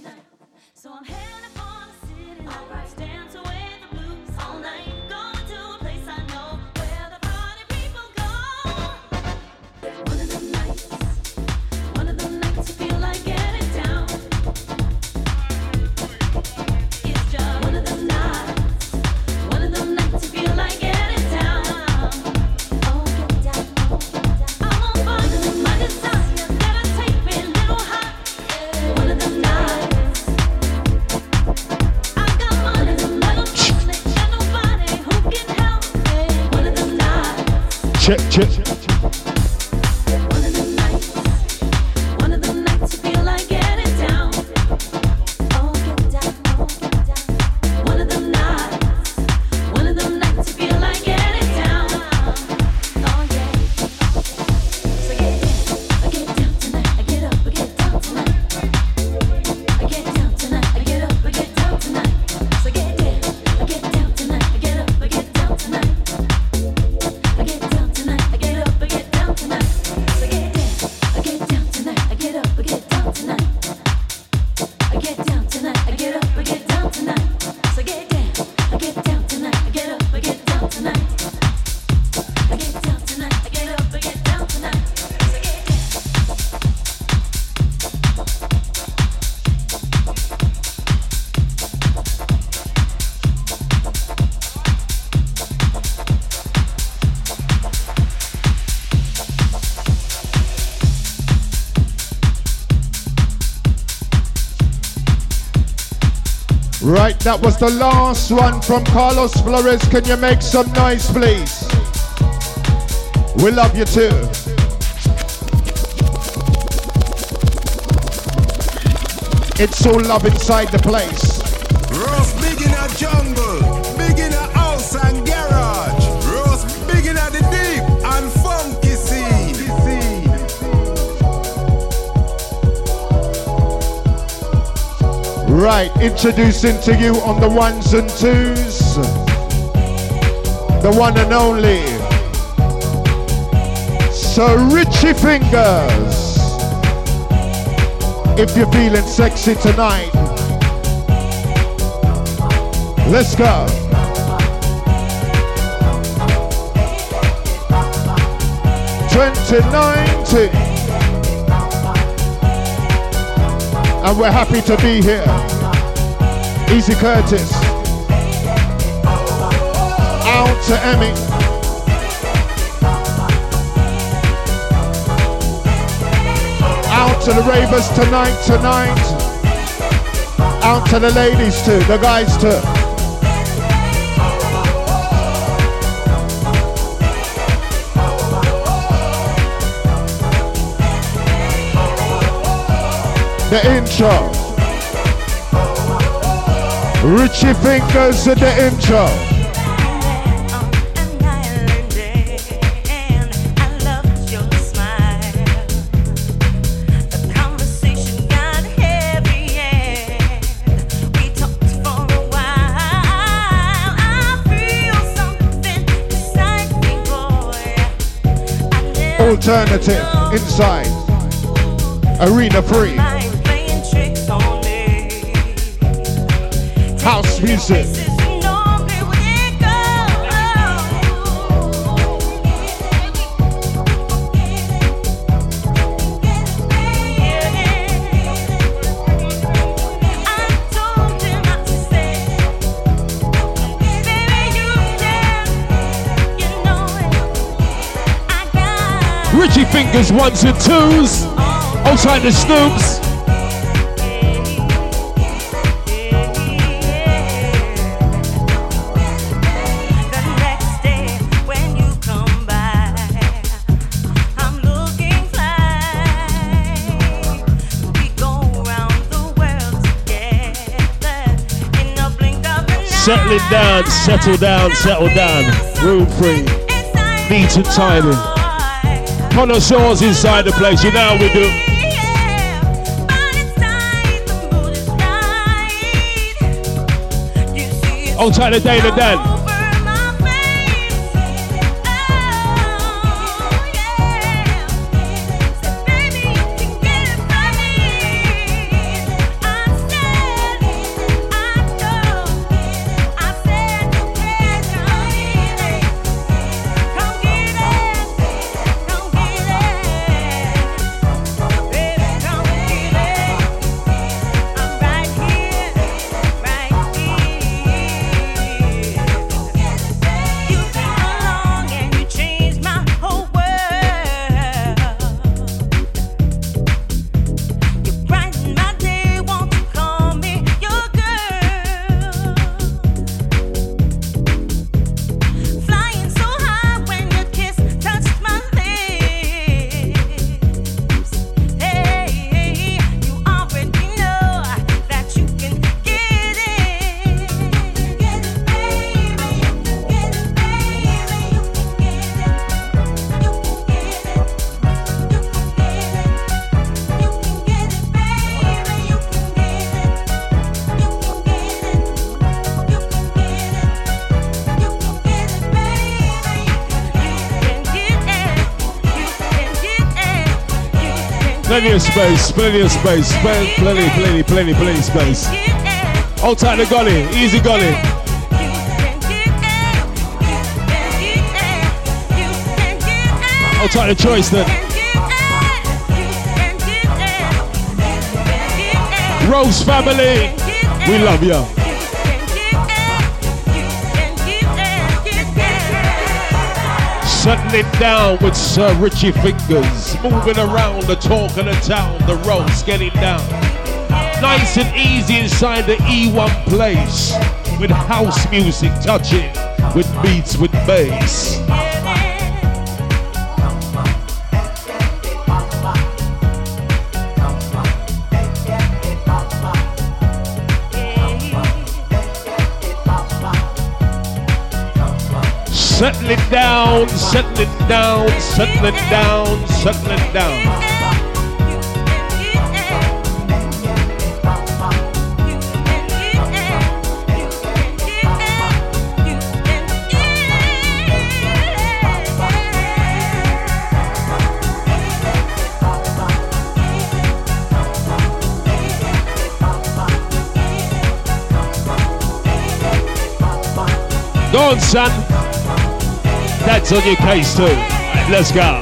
tonight. So I'm heading for the city lights. Right. Right, that was the last one from Carlos Flores. Can you make some noise, please? We love you too. It's all love inside the place. Ross big in a jungle, Right, introducing to you on the ones and twos, the one and only Sir Richie Fingers. If you're feeling sexy tonight, let's go. Twenty nineteen, and we're happy to be here. Easy Curtis. Out to Emme. Out to the ravers tonight, tonight. Out to the ladies too, the guys too. The intro. Richie Fingers at the intro. Alternative inside Arena Free. Music. Richie Fingers ones and twos. Outside the Snoops. Settling down, settle down, settle down. Room free. Beat and timing. Connoisseurs inside the place, you know how we do. Hold tight the day to Dan. Plenty of space, plenty of space, plenty, plenty, plenty, plenty space. Outside the gully, easy gully. Outside the choice then. Rose family, we love you. Settling down with Sir Richie Fingers. Moving around the talk of the town, the roads getting down. Nice and easy inside the E1 place. With house music touching, with beats, with bass. Settling down, settling down, settling down, settling down. Go on, son. That's on your case too. let's go.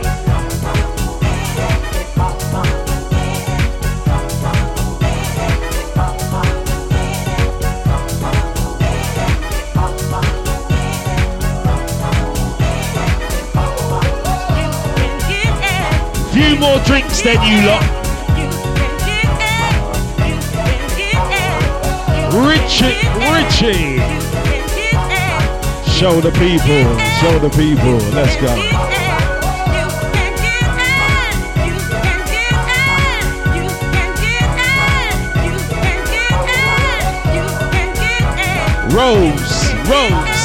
Few more drinks than you lot. Richie, Richie. Show the people, show the people. Let's go. Rose, rose,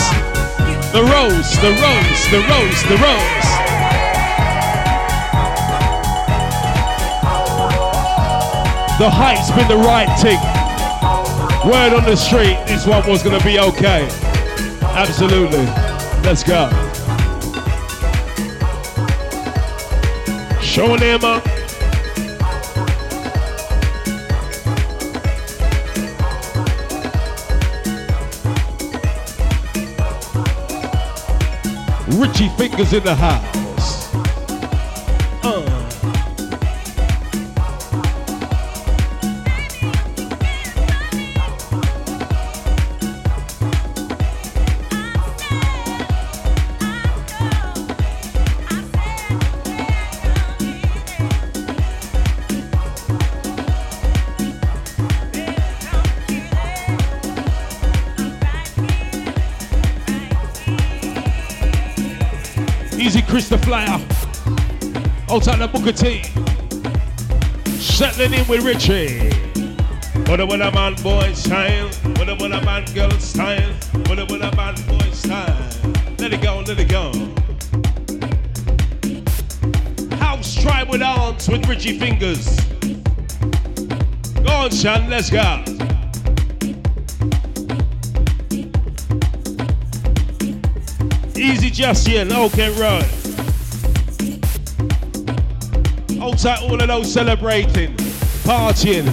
the rose, the rose, the rose, the rose. The hype's been the right thing. Word on the street, this one was gonna be okay. Absolutely. Let's go. Show them up. Richie Fingers in the house. Flyer. Outside the Booker T. Settling in with Richie. What a what a man boy style. What a what a man girl style. What a what a man boy style. Let it go, let it go. House tribe with dance with Richie Fingers. Go on, Sean, let's go. Easy Justin, okay, right. Outside all of those celebrating, partying,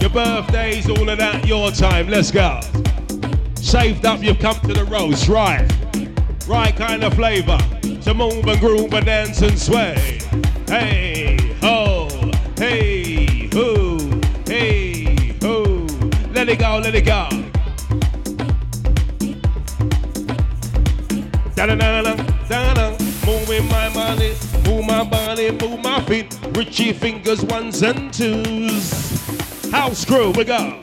your birthdays, all of that, your time. Let's go. Saved up, you've come to the roast, right? Right kind of flavor to move and groove and dance and sway. Hey, ho, hey, ho, hey, ho. Let it go, let it go. Da da da da da. Moving my body, move my body, move my feet. Richie fingers ones and twos. House crew, we go.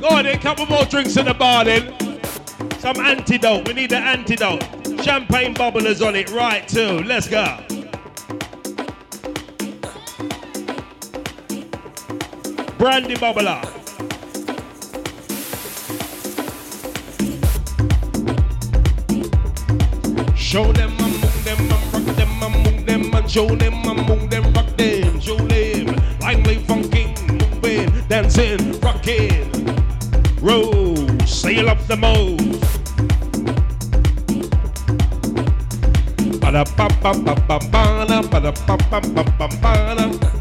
Go on then, couple more drinks in the bar then. Some antidote, we need the antidote. Champagne bubblers on it, right too. Let's go. Brandy bubbler. Show them and move them and rock them and move them and show them and move them, rock them, show them. Lively, funky, moving, dancing, rocking. Roll, sail up the moat. Ba da ba ba ba ba ba da ba da ba ba ba ba da.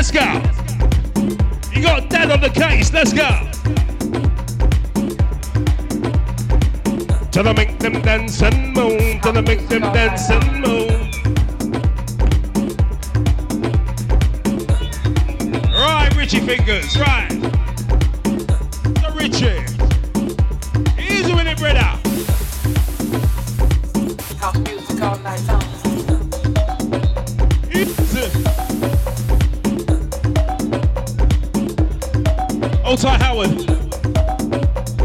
Let's go. You got dead on the case, let's go. Till I make them dance and move, till I make them dance and move. Right, Richie fingers, right. So Richie, easy with it, brother. House music all night long. Ty Howard,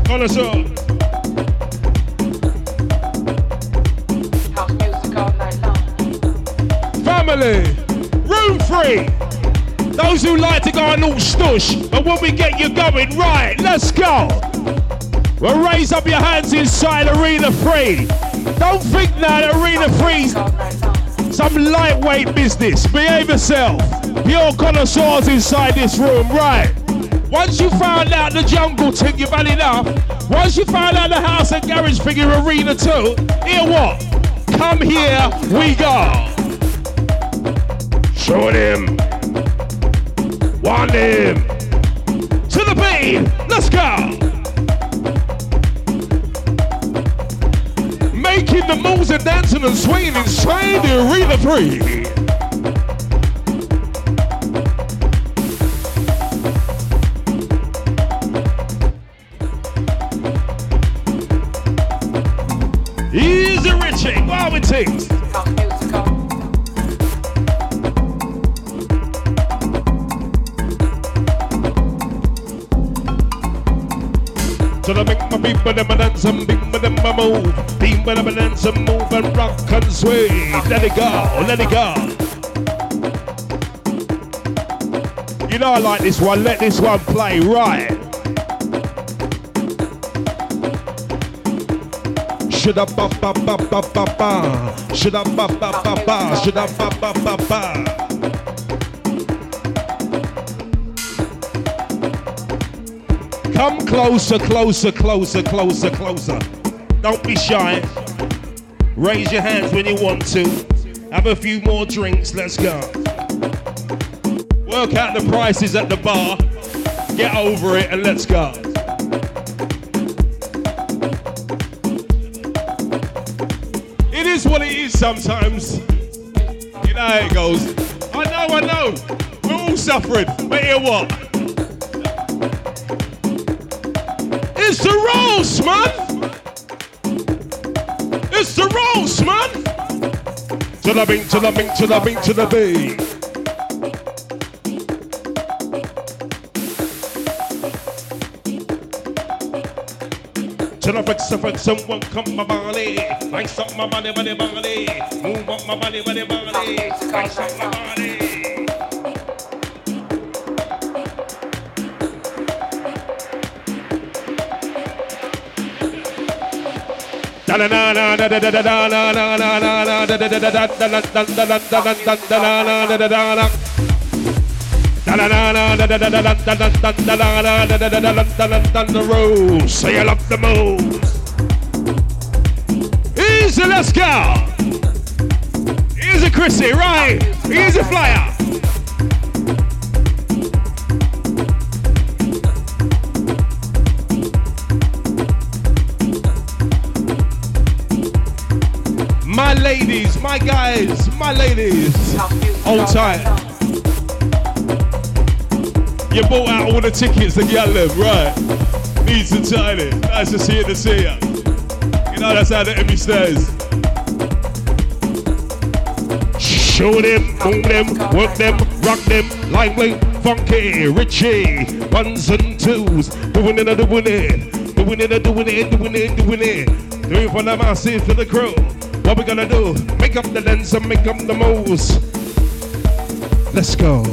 connoisseur. Family, room free. Those who like to go on all stush, but when we get you going, right, let's go. Well, raise up your hands inside Arena Free. Don't think that Arena Free's some lightweight business. Behave yourself. Pure connoisseurs inside this room, right? Once you found out the jungle thing, you've had enough. Once you found out the house and garage your arena too. Hear what? Come here, we go. Show him. Want him. To the beat. Let's go. Making the moves and dancing and swinging inside the arena free. And bing with them move. Bing with them and move and rock and sway. Let it go, let it go. You know I like this one, let this one play right. Should I ba ba ba ba ba ba? Should I ba ba ba ba? Should I ba ba ba ba? Come closer, closer, closer, closer, closer. Don't be shy. Raise your hands when you want to. Have a few more drinks. Let's go. Work out the prices at the bar. Get over it and let's go. It is what it is sometimes. You know how it goes. I know, I know. We're all suffering. But hear what? Roast, man. It's the roast, man. To the bing, to the bing, to the bing, to the bing. To the fix, the fix, someone come my body. Like something my body, body, body. Move up my body, body, body. Like something my body. Say I love the moves. Easy, let's go. Easy, Chrissy, right? Easy, flyer. My guys, my ladies. Hold all tight. You bought out all the tickets to get them, right? Needs and tiny. Nice to see you to see ya. You know that's how the Emme stays. Show them, move them, work them, rock them, lively, funky, Richie, ones and twos, doing it, doing it, doing it, doing it, doing it, doing it, doing it for the masses, for the crew. We gonna do? Make up the lens and make up the moves. Let's go.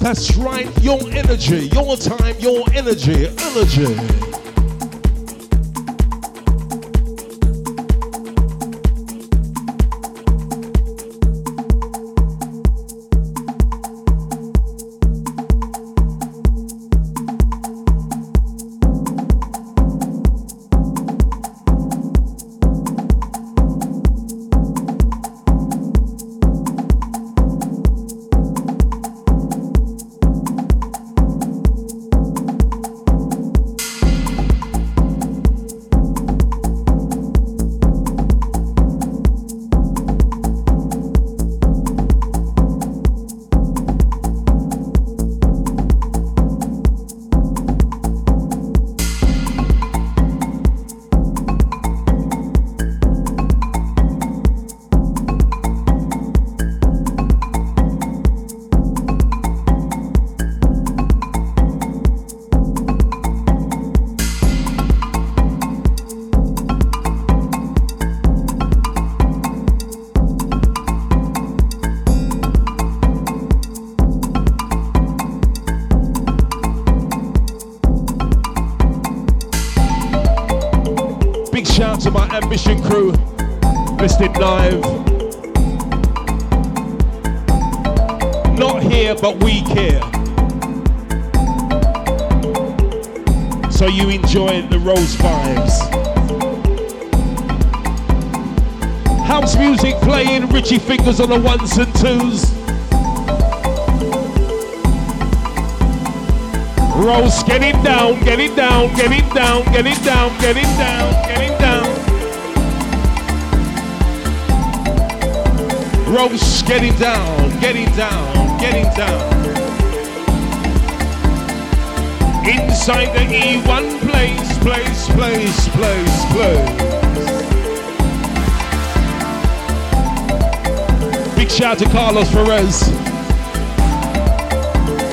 That's right, your energy, your time, your energy, energy. The ones and twos. Rose, get it down, get it down, get it down, get it down, get it down, get it down. Rose, get it down, get it down, get it down. Inside the E1 place, place, place, place, place. Big shout to Carlos Perez.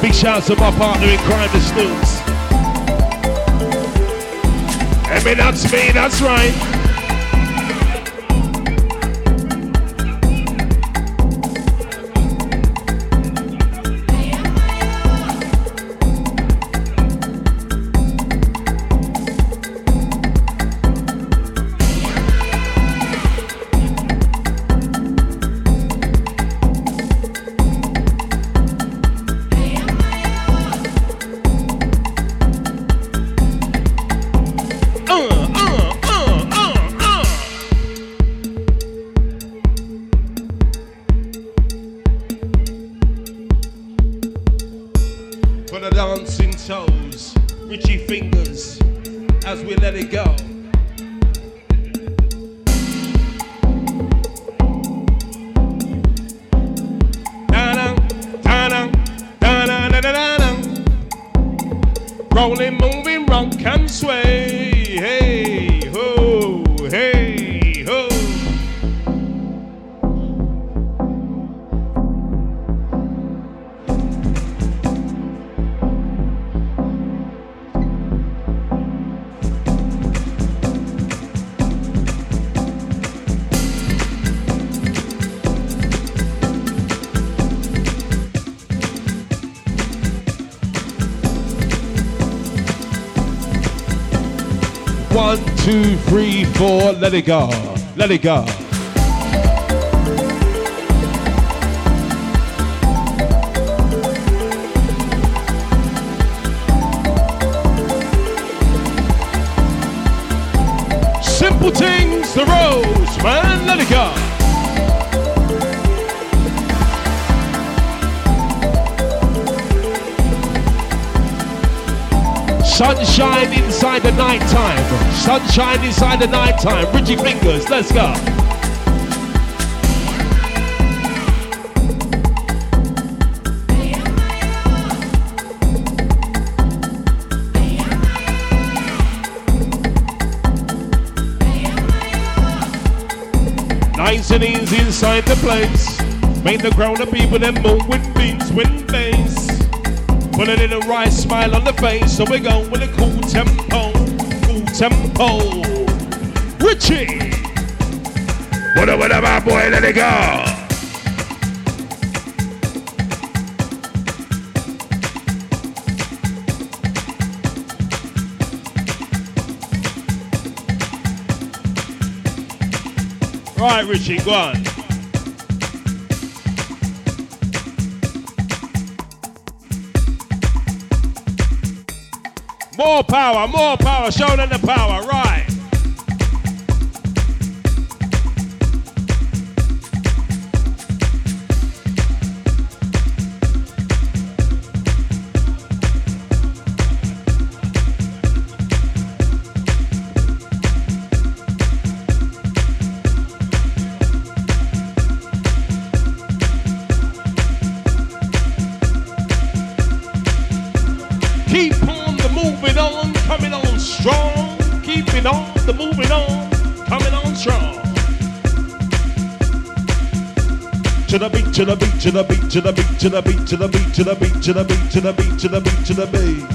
Big shout to my partner in crime, the Snoops. I mean, that's me, that's right. Let it go. Let it go. Simple things, the rose, man, let it go. Sunshine inside the night time. Sunshine inside the night time. Richie fingers, let's go. Nice and easy inside the place. Make the ground of people them move with beats, with bass. With a little right smile on the face, so we go with a cool tempo, cool tempo. Richie! What up, what up, my boy, let it go! Right, Richie, go on. More power, more power, show them the power. On the moving on, coming on strong. To the beat, to the beat, to the beat, to the beat, to the beat, to the beat, to the beat, to the beat, to the beat, to the beat, to the beat.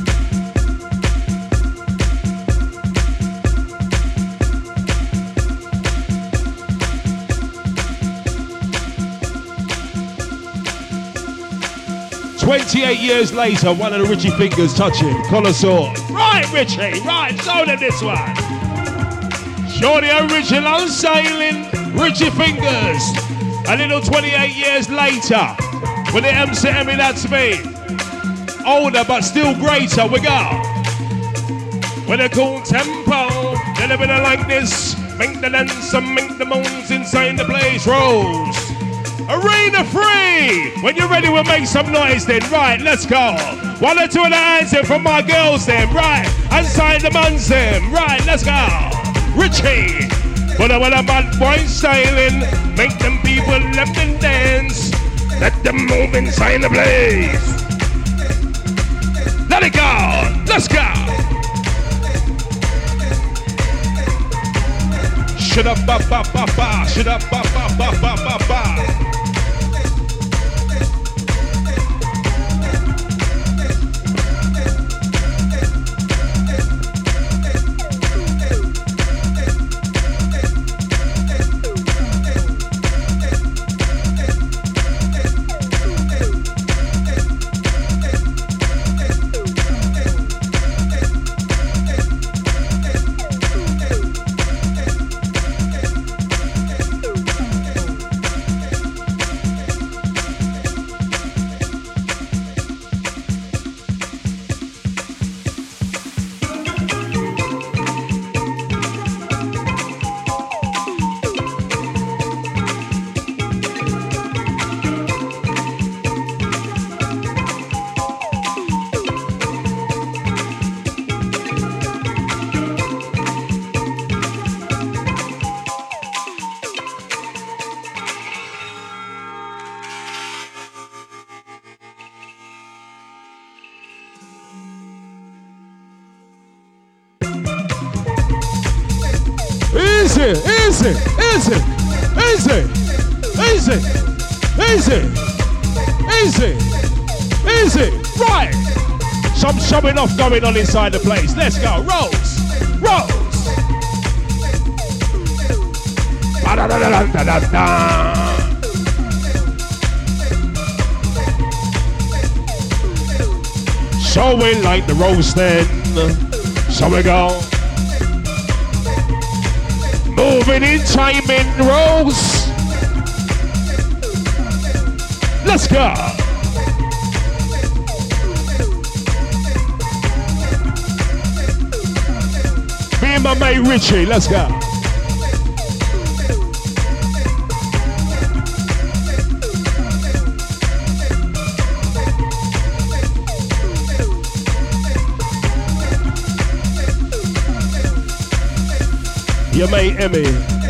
Twenty-eight years later, one of the Richie fingers touching Colosaur. Right, Richie, right, show them this one. Show the original sailing Richie fingers. A little 28 years later, with the MC MCM that's me. Older but still greater, we go. With a cool tempo, delivering it like this. Make the dance and make the moans inside the place. Rose. Arena free! When you're ready, we'll make some noise then. Right, let's go. One or two of the hands in from my girls then. Right, inside the man's then. Right, let's go. Richie. But I want a bad boy styling. Make them people left and dance. Let them move inside the place. Let it go. Let's go. Shut up, ba ba ba ba. Shut up, ba ba ba ba ba ba. Going on inside the place. Let's go. Rolls, rolls. So we like the roast then. So we go. Moving in time in rows. Let's go. Me and my Richie, let's go. Your mate Emme.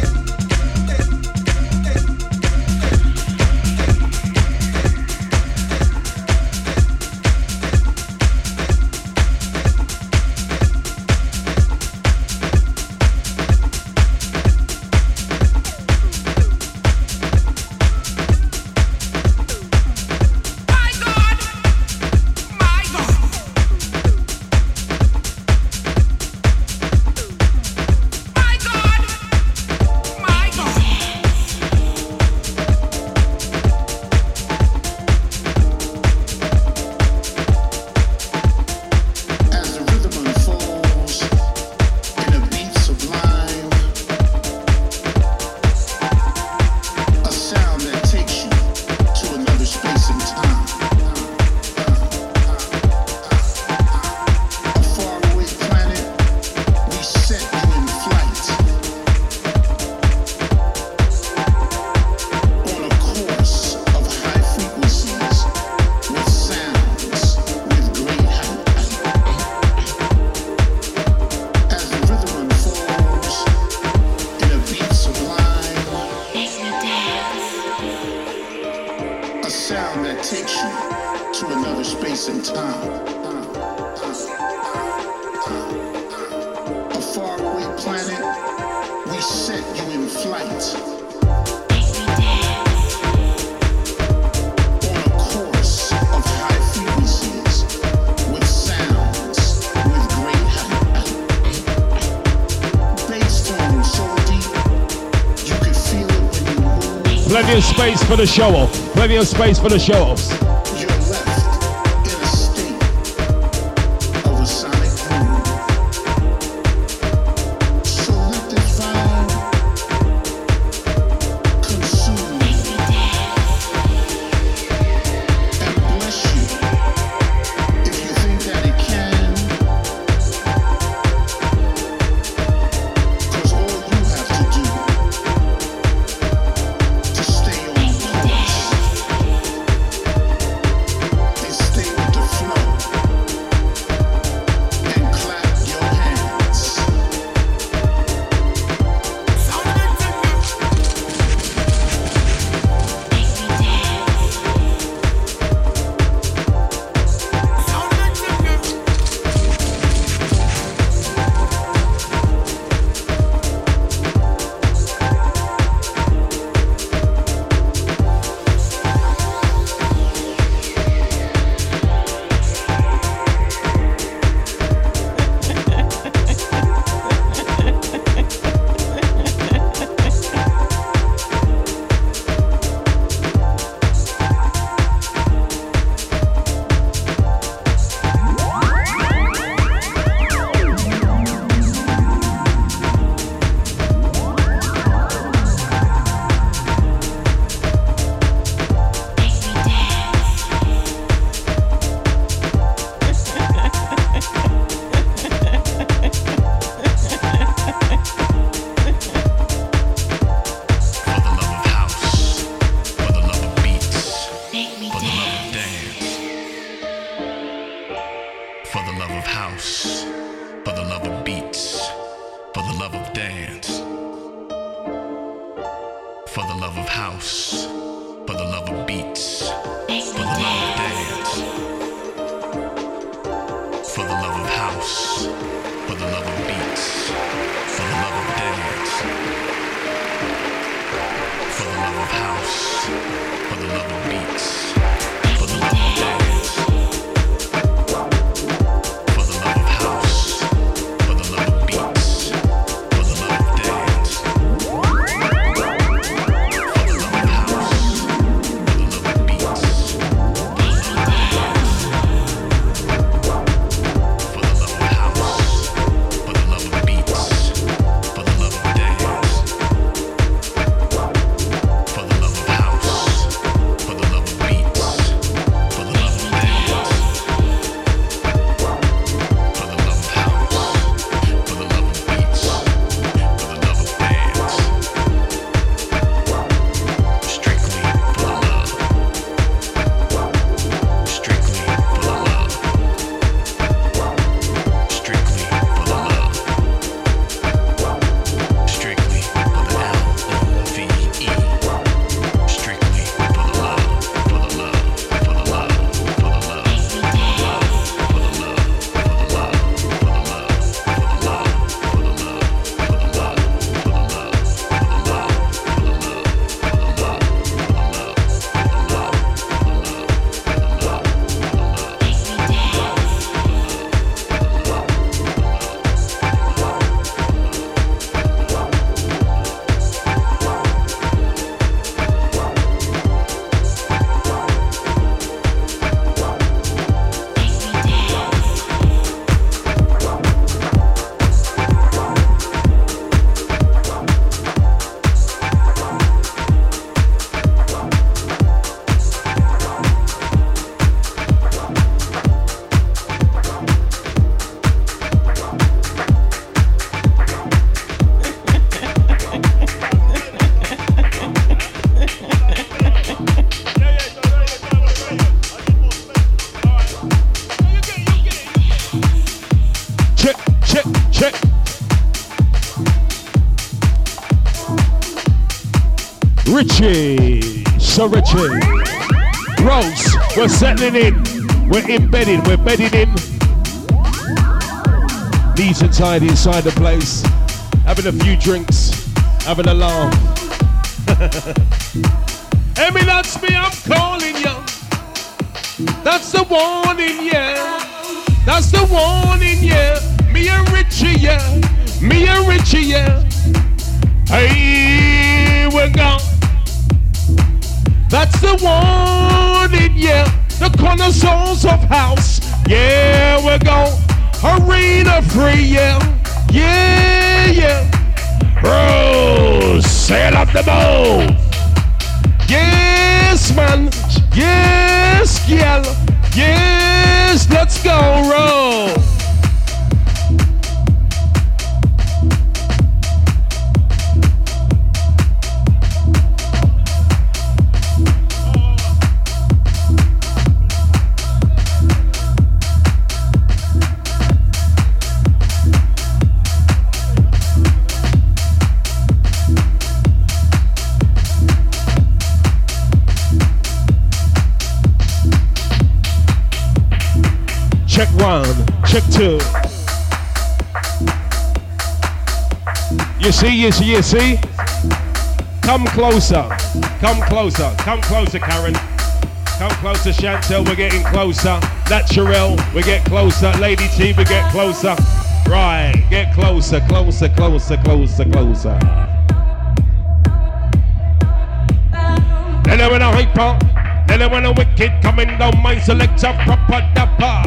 sound that takes you to another space and time. Plenty of space for the show off. Plenty of space for the show offs. Richie, so Richie. Roast, we're settling in. We're embedded, we're bedding in. Knees are tied inside the place. Having a few drinks, having a laugh. Emme, that's me, I'm calling you. That's the warning, yeah. That's the warning, yeah. Me and Richie, yeah. Me and Richie, yeah. Hey, we're gone. That's the warning, yeah. The connoisseurs of house. Yeah, we're going arena free, yeah. Yeah, yeah. Roast, sail up the boat. Yes, man. Yes, gal. Yes, let's go, roll. Check one, check two. You see, you see, you see? Come closer. Come closer. Come closer, Karen. Come closer, Chantel. We're getting closer. Natural, we get closer. Lady T, we get closer. Right, get closer, closer, closer, closer, closer. Then when I hyper, then when a wicked coming down my selector, proper dapper.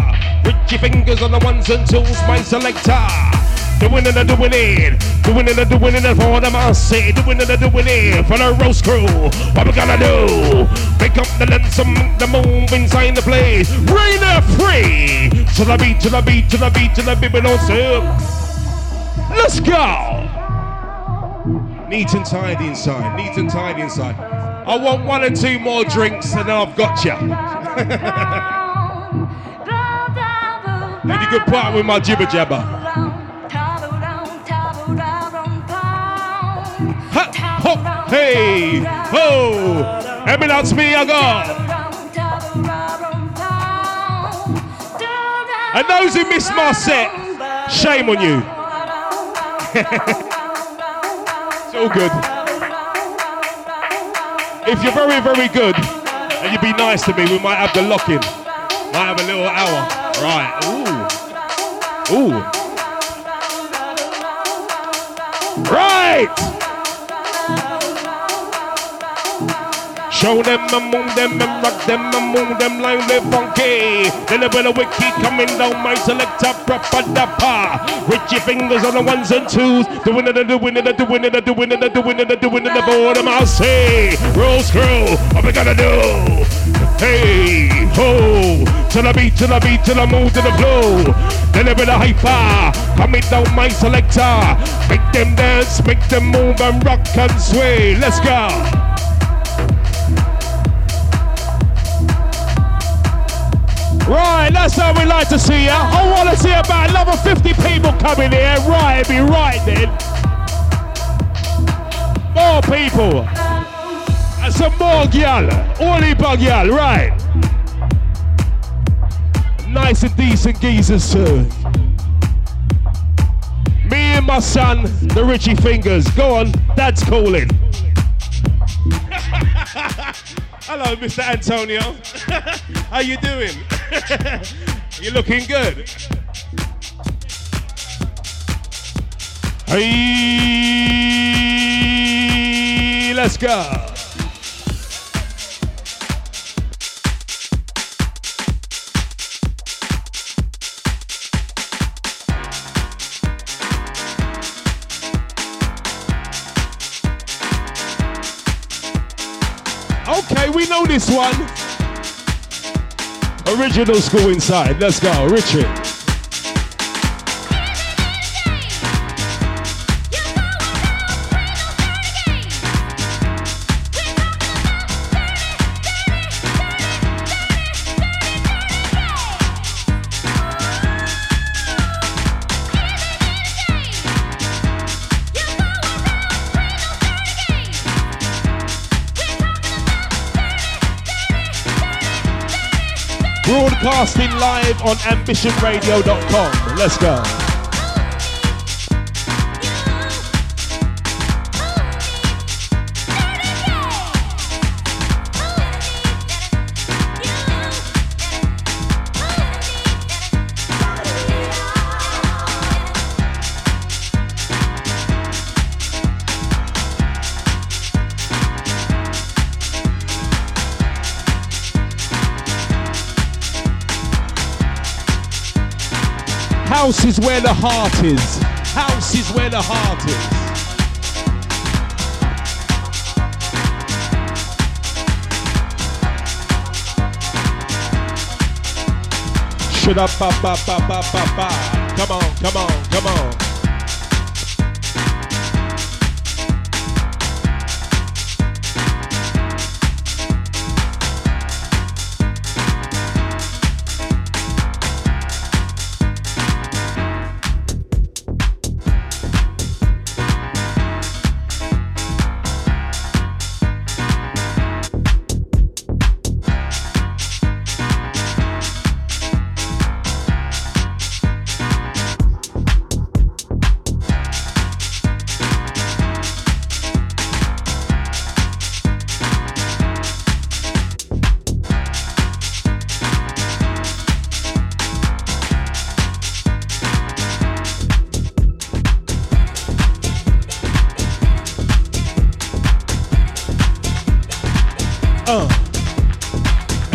Richie fingers on the ones and twos, my selector. Doing it, and doing it, doing it, and doing it for the massy, doing it, and doing it for the roast crew. What we gonna do? Pick up the lens and make the move inside the place. Rain free to the beat, to the beat, to the beat, to the beat, don't. Let's go. Neat and tidy inside, neat and tidy inside. I want one or two more drinks and then I've got you. and you can part with my jibber jabber. Ha, ho, hey, ho. Me, I got. And those who missed my set, shame on you. it's all good. If you're very, very good and you'd be nice to me, we might have the lock in. Might have a little hour. Right. Ooh. Ooh. Right. Show them and move them and rock them and move them like they funky. Then a bit of wiki coming down my selector proper dapper. Richie fingers on the ones and twos. Doing it, doing it, doing it, doing it, doing it, doing it, the. And I'll say, roll screw. What we gonna do? Hey, ho, to the beat, to the beat, to the move, to the flow. Then a hyper coming down my selector. Make them dance, make them move and rock and sway. Let's go. Right, that's how we like to see ya. I want to see about another 50 people coming here. Right, be right then. More people. And some more gyal. Only bug gyal, right. Nice and decent geezers too. Me and my son, the Richie Fingers. Go on, dad's calling. Hello, Mr. Antonio. How you doing? you looking good. Hey, let's go. Okay, we know this one. Original school inside. Let's go, Richard. Live on ambitionradio.com. Let's go. House is where the heart is. House is where the heart is. Shut up, ba, ba, ba, ba, ba, ba. Come on, come on, come on.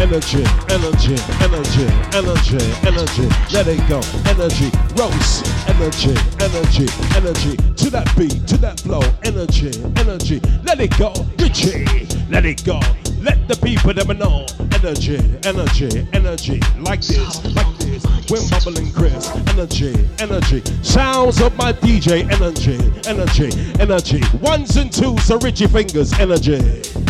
Energy, energy, energy, energy, energy. Let it go. Energy, roast. Energy, energy, energy. To that beat, to that flow. Energy, energy. Let it go. Richie, let it go. Let the people them know. Energy, energy, energy. Like this, like this. When bubbling Chris. Energy, energy. Sounds of my DJ. Energy, energy, energy. Ones and twos, so Richie fingers. Energy.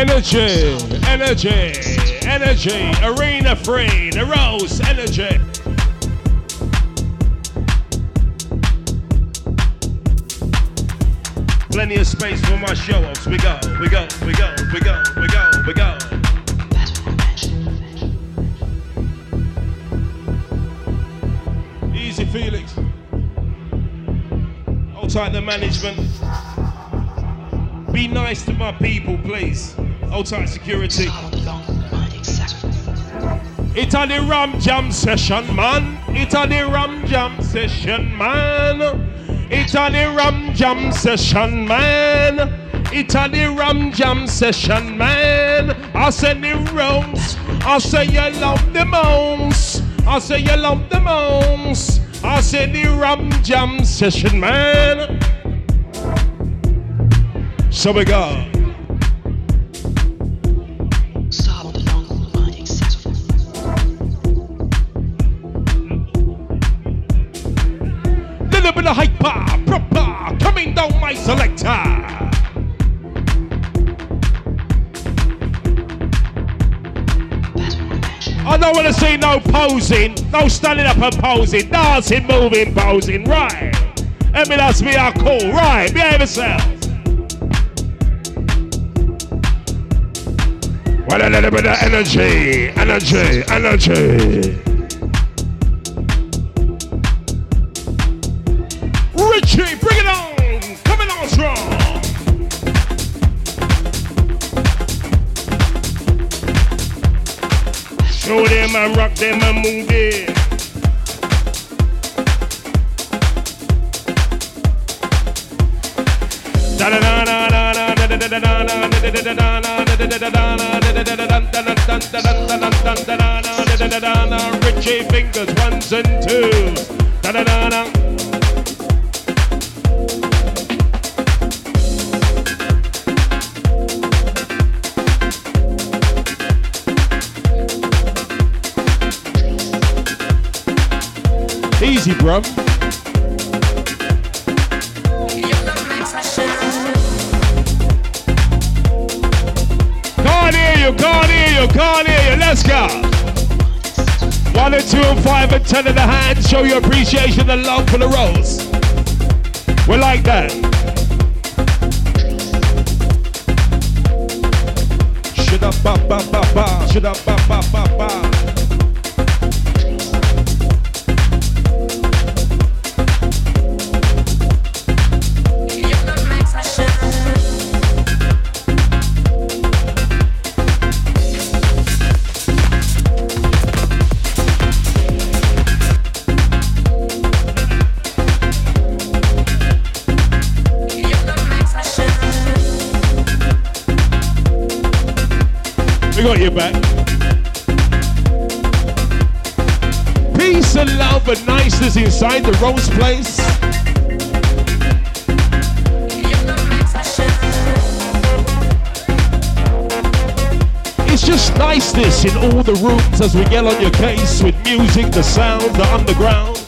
Energy, energy, energy. Arena free, the rose, energy. Plenty of space for my show offs. We go, we go, we go, we go, we go, we go. Easy, Felix. Hold the management. Be nice to my people, please. Tight security. Sound along the binding saxophone. It's a the Ram Jam session, man. It's a the Ram Jam session, man. It's a the Ram Jam session, man. It's a the Ram Jam session, man. I say the roast. I say you love the most. I say you love the most. I say the Ram Jam session, man. So we go. Don't want to see no posing, no standing up and posing, dancing, moving, posing, right? Let me that's me are cool, right? Behave yourself. Well, a little bit of energy, energy, energy. Richie, bring it on, coming on strong. Throw them and rock them and move it. da da da da da da da da da da Richie fingers ones and twos. Da da da da. Easy. Can't hear you, can't hear you, can't hear you. Let's go. One and two and five and ten in the hand. Show your appreciation and love for the roast. We're like that. Shut up, ba ba ba ba. Ba ba ba ba. We got you back. Peace and love and niceness inside the Roast place. It's just niceness in all the rooms as we get on your case with music, the sound, the underground.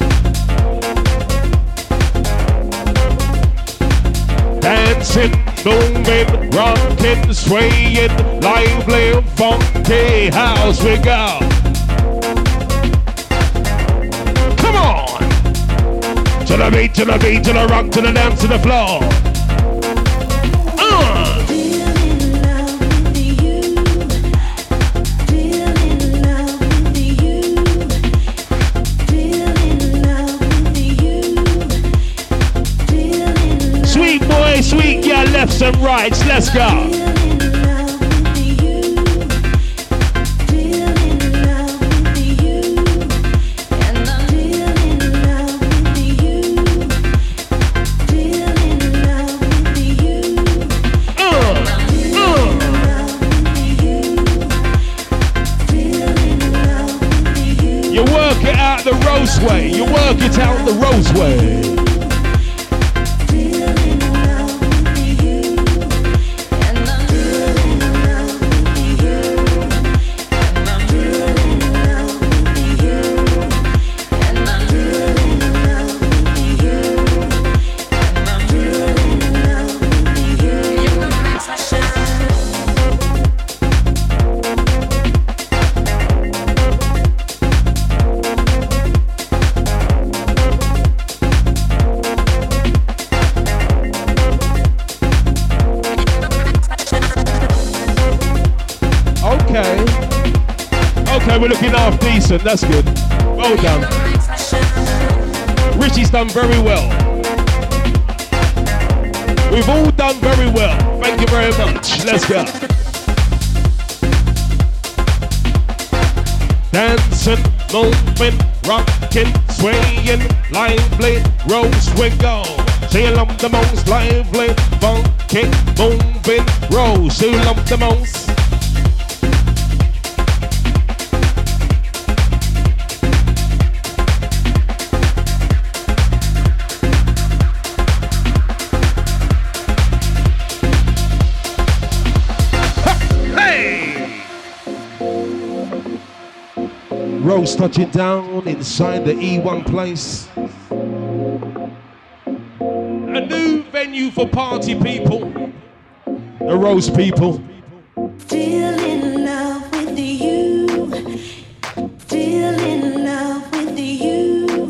Dancing, moving, rocking, swaying, lively, funky, house we go. Come on! To the beat, to the beat, to the rock, to the dance, to the floor. And rights, let's go. Uh, uh. You work it out the roast way. You work it out the roast decent. That's good. Well done. Richie's done very well. We've all done very well. Thank you very much. Let's go. Dancing, moving, rocking, swaying, lively, rose we go. Love the most lively, funky, moving, rose. She love the most. Roast touching down inside the E1 place. A new venue for party people. The Roast people. Still in love with you. Still in love with you.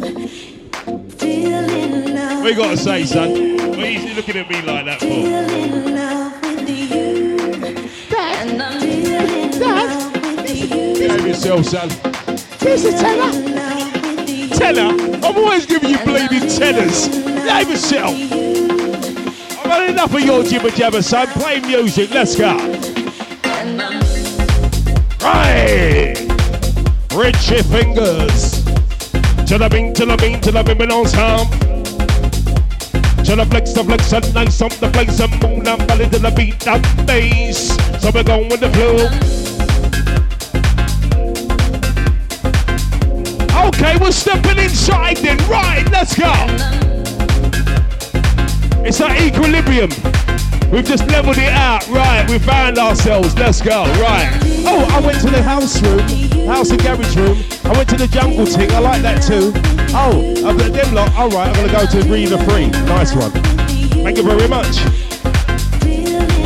Still in love. What you gotta say, son? What are you looking at me like that for? Still in love with you. And I'm still in love with you. Behave yourself, son. A teller. Tenor? I'm always giving you bleeding tenors. Behave yourself. I've had enough of your jibber jabber, son. Play music. Let's go. Right. Richie fingers. To the bing, to the bing, to the bing, bing on sound. To the flex, the flex, and nice on the place, and moon and belly to the beat and bass. So we're going with the flow. Okay, we're stepping inside then. Right, let's go. It's that equilibrium. We've just leveled it out. Right, we found ourselves. Let's go. Right. Oh, I went to the house room, house and garage room. I went to the jungle thing. I like that too. Oh, I've got them lot. All right, I'm gonna go to Riva Free. Nice one. Thank you very much.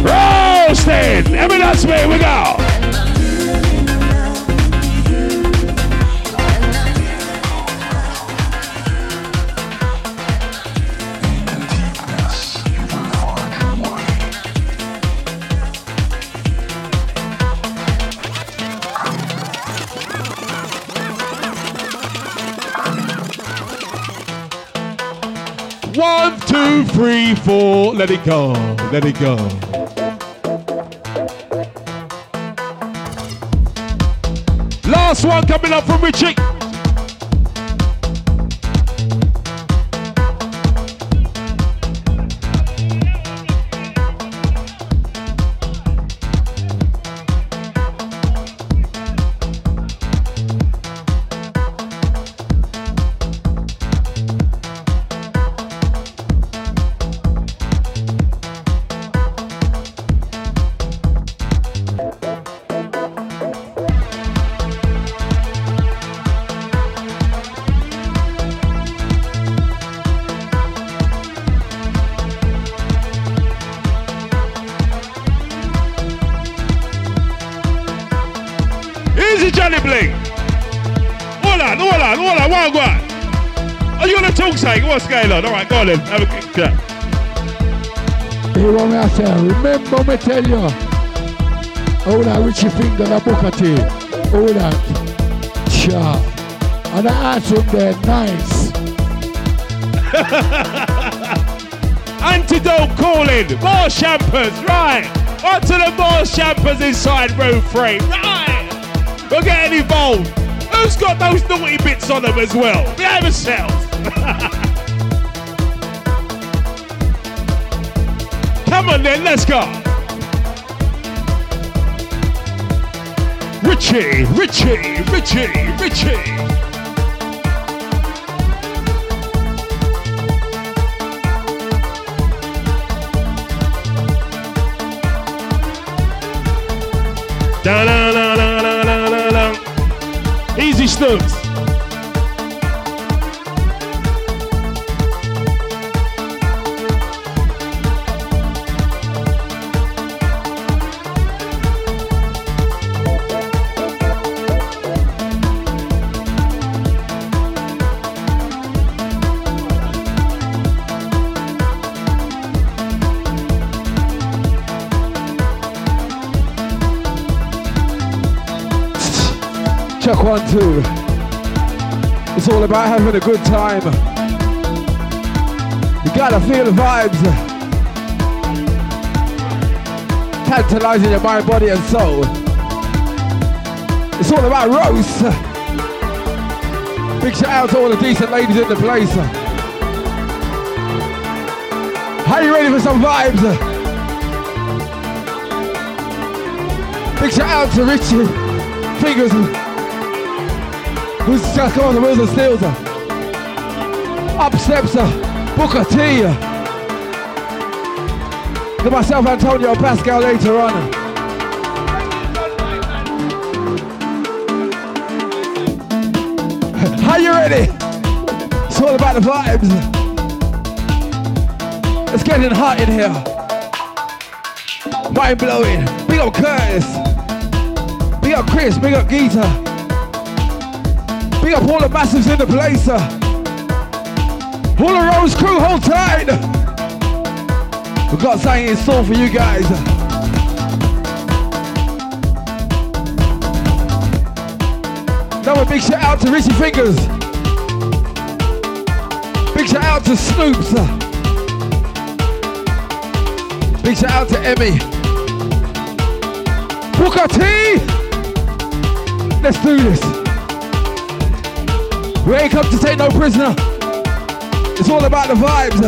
Roasting. Evidence me. We go. Three, four. Let it go. Let it go. Last one coming up from Richie. Going on? All right, go on then. Have a quick chat. Hear what me I say? Remember me tell you. Hold on, Richie Finger and Booker T. Hold on. Cha. And I answer them nice. Antidote calling. More champers, right. On to the more champers inside room three. Right. We're getting involved. Who's got those naughty bits on them as well? Behave yourselves. then, let's go. Richie, Richie, Richie, Richie. Da da da da da da da. Easy Snooks. One, two. It's all about having a good time. You gotta feel the vibes. Tantalizing your mind, body, and soul. It's all about roast. Big shout out to all the decent ladies in the place. Are you ready for some vibes? Big shout out to Richie Fingers who's just come on the wheels and steals her. Up steps uh, Booker T. To myself, Antonio Pascal later on. Are you ready? It's all about the vibes. It's getting hot in here. Mind blowing. Big up Curtis. Big up Chris. Big up Geeta. Big up all the massives in the place. uh. All the Roast crew, hold tight. We've got something in store for you guys. Now a big shout out to Richie Fingers. Big shout out to Snoops. Big shout out to Emme. Booker T. Let's do this. We ain't come to take no prisoner. It's all about the vibes.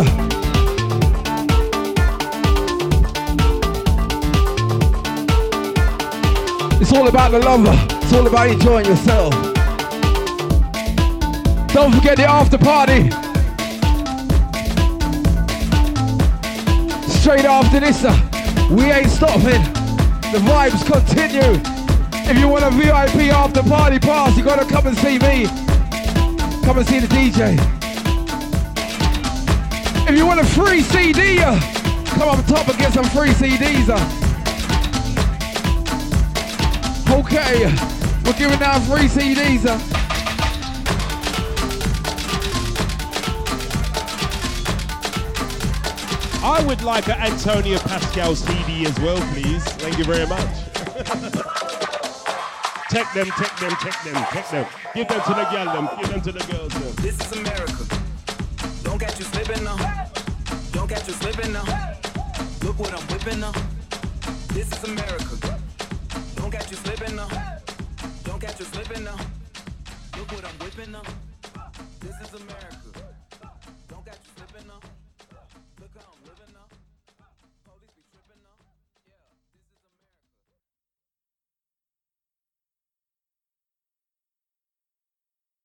It's all about the love. It's all about enjoying yourself. Don't forget the after party. Straight after this, uh, we ain't stopping. The vibes continue. If you want a VIP after party pass, you gotta come and see me. Come and see the DJ. If you want a free CD, uh, come up top and get some free CDs. Uh. Okay, we're giving out free CDs. Uh. I would like an Antonio Pascal CD as well, please. Thank you very much. Take them, take them, take them, take them. Give them to the girl, them. Give them to the girls, them. This is America. Don't catch you slipping now. Don't catch you slipping now. Look what I'm whipping now. This is America. Don't catch you slipping now. Don't catch you slipping now. Look what I'm whipping now. This is America.